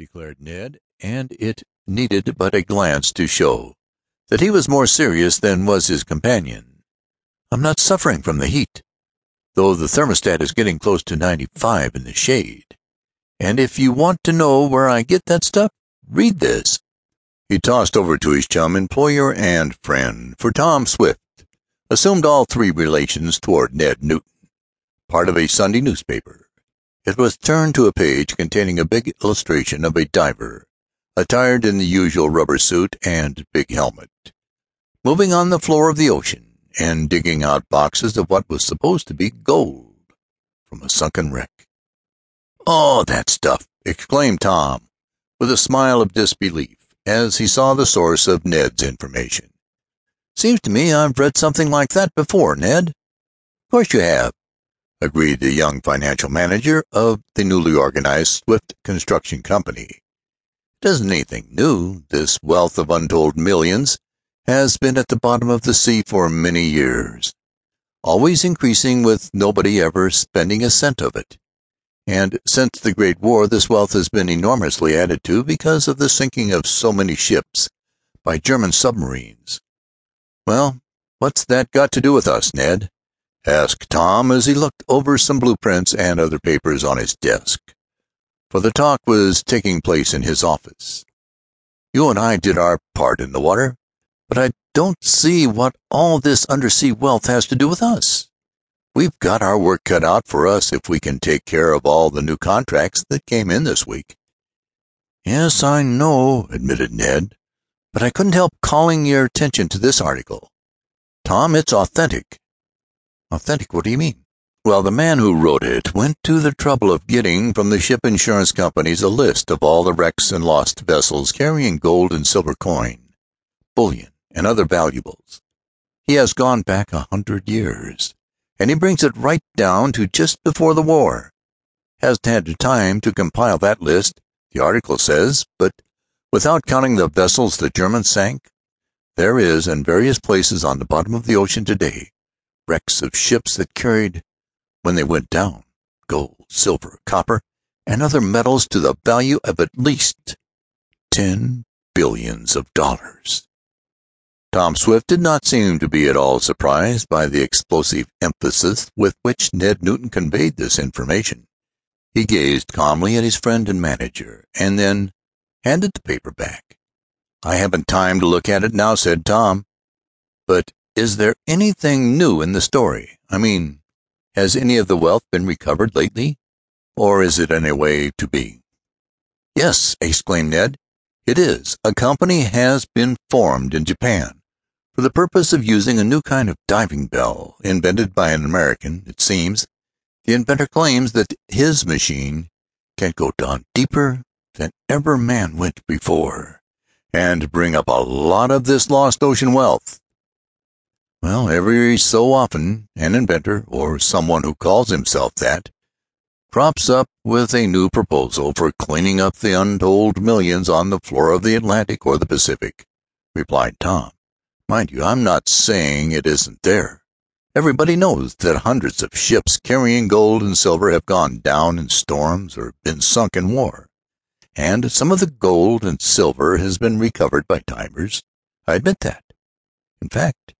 declared Ned, and it needed but a glance to show that he was more serious than was his companion. I'm not suffering from the heat, though the thermostat is getting close to 95 in the shade. And if you want to know where I get that stuff, read this. He tossed over to his chum, employer and friend, for Tom Swift assumed all three relations toward Ned Newton, part of a Sunday newspaper. It was turned to a page containing a big illustration of a diver, attired in the usual rubber suit and big helmet, moving on the floor of the ocean and digging out boxes of what was supposed to be gold from a sunken wreck. Oh, that stuff! exclaimed Tom, with a smile of disbelief as he saw the source of Ned's information. Seems to me I've read something like that before, Ned. Of course you have, agreed the young financial manager of the newly organized Swift Construction Company. It isn't anything new. This wealth of untold millions has been at the bottom of the sea for many years, always increasing with nobody ever spending a cent of it. And since the Great War, this wealth has been enormously added to because of the sinking of so many ships by German submarines. Well, what's that got to do with us, Ned? Asked Tom as he looked over some blueprints and other papers on his desk. For the talk was taking place in his office. You and I did our part in the water, but I don't see what all this undersea wealth has to do with us. We've got our work cut out for us if we can take care of all the new contracts that came in this week. Yes, I know, admitted Ned, but I couldn't help calling your attention to this article. Tom, it's authentic. Authentic? What do you mean? Well, the man who wrote it went to the trouble of getting from the ship insurance companies a list of all the wrecks and lost vessels carrying gold and silver coin, bullion, and other valuables. He has gone back a hundred years, and he brings it right down to just before the war. Hasn't had time to compile that list, the article says, but Without counting the vessels the Germans sank, there is in various places on the bottom of the ocean today wrecks of ships that carried, when they went down, gold, silver, copper, and other metals to the value of at least ten billions of dollars. Tom Swift did not seem to be at all surprised by the explosive emphasis with which Ned Newton conveyed this information. He gazed calmly at his friend and manager, and then handed the paper back. I haven't time to look at it now, said Tom. But is there anything new in the story? I mean, has any of the wealth been recovered lately? Or is it any way to be? Yes, exclaimed Ned. It is. A company has been formed in Japan for the purpose of using a new kind of diving bell invented by an American, it seems. The inventor claims that his machine can go down deeper than ever man went before, and bring up a lot of this lost ocean wealth. Well, every so often, an inventor, or someone who calls himself that, crops up with a new proposal for cleaning up the untold millions on the floor of the Atlantic or the Pacific, replied Tom. Mind you, I'm not saying it isn't there. Everybody knows that hundreds of ships carrying gold and silver have gone down in storms or been sunk in war and some of the gold and silver has been recovered by divers. I admit that. In fact,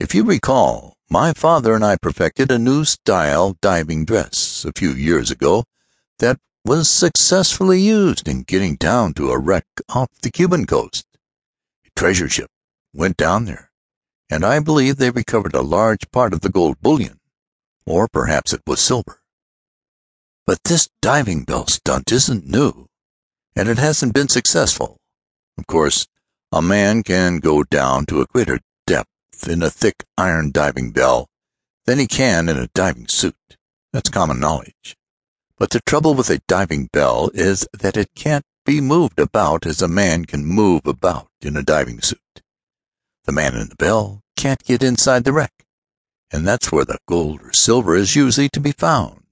if you recall, my father and I perfected a new style diving dress a few years ago that was successfully used in getting down to a wreck off the Cuban coast. A treasure ship went down there, and I believe they recovered a large part of the gold bullion, or perhaps it was silver. But this diving bell stunt isn't new and it hasn't been successful. Of course, a man can go down to a greater in a thick iron diving bell than he can in a diving suit. That's common knowledge. But the trouble with a diving bell is that it can't be moved about as a man can move about in a diving suit. The man in the bell can't get inside the wreck, and that's where the gold or silver is usually to be found.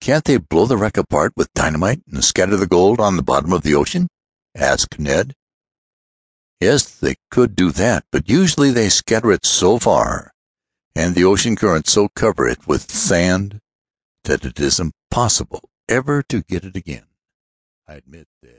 Can't they blow the wreck apart with dynamite and scatter the gold on the bottom of the ocean? asked Ned. Yes, they could do that, but usually they scatter it so far, and the ocean currents so cover it with sand, that it is impossible ever to get it again. I admit that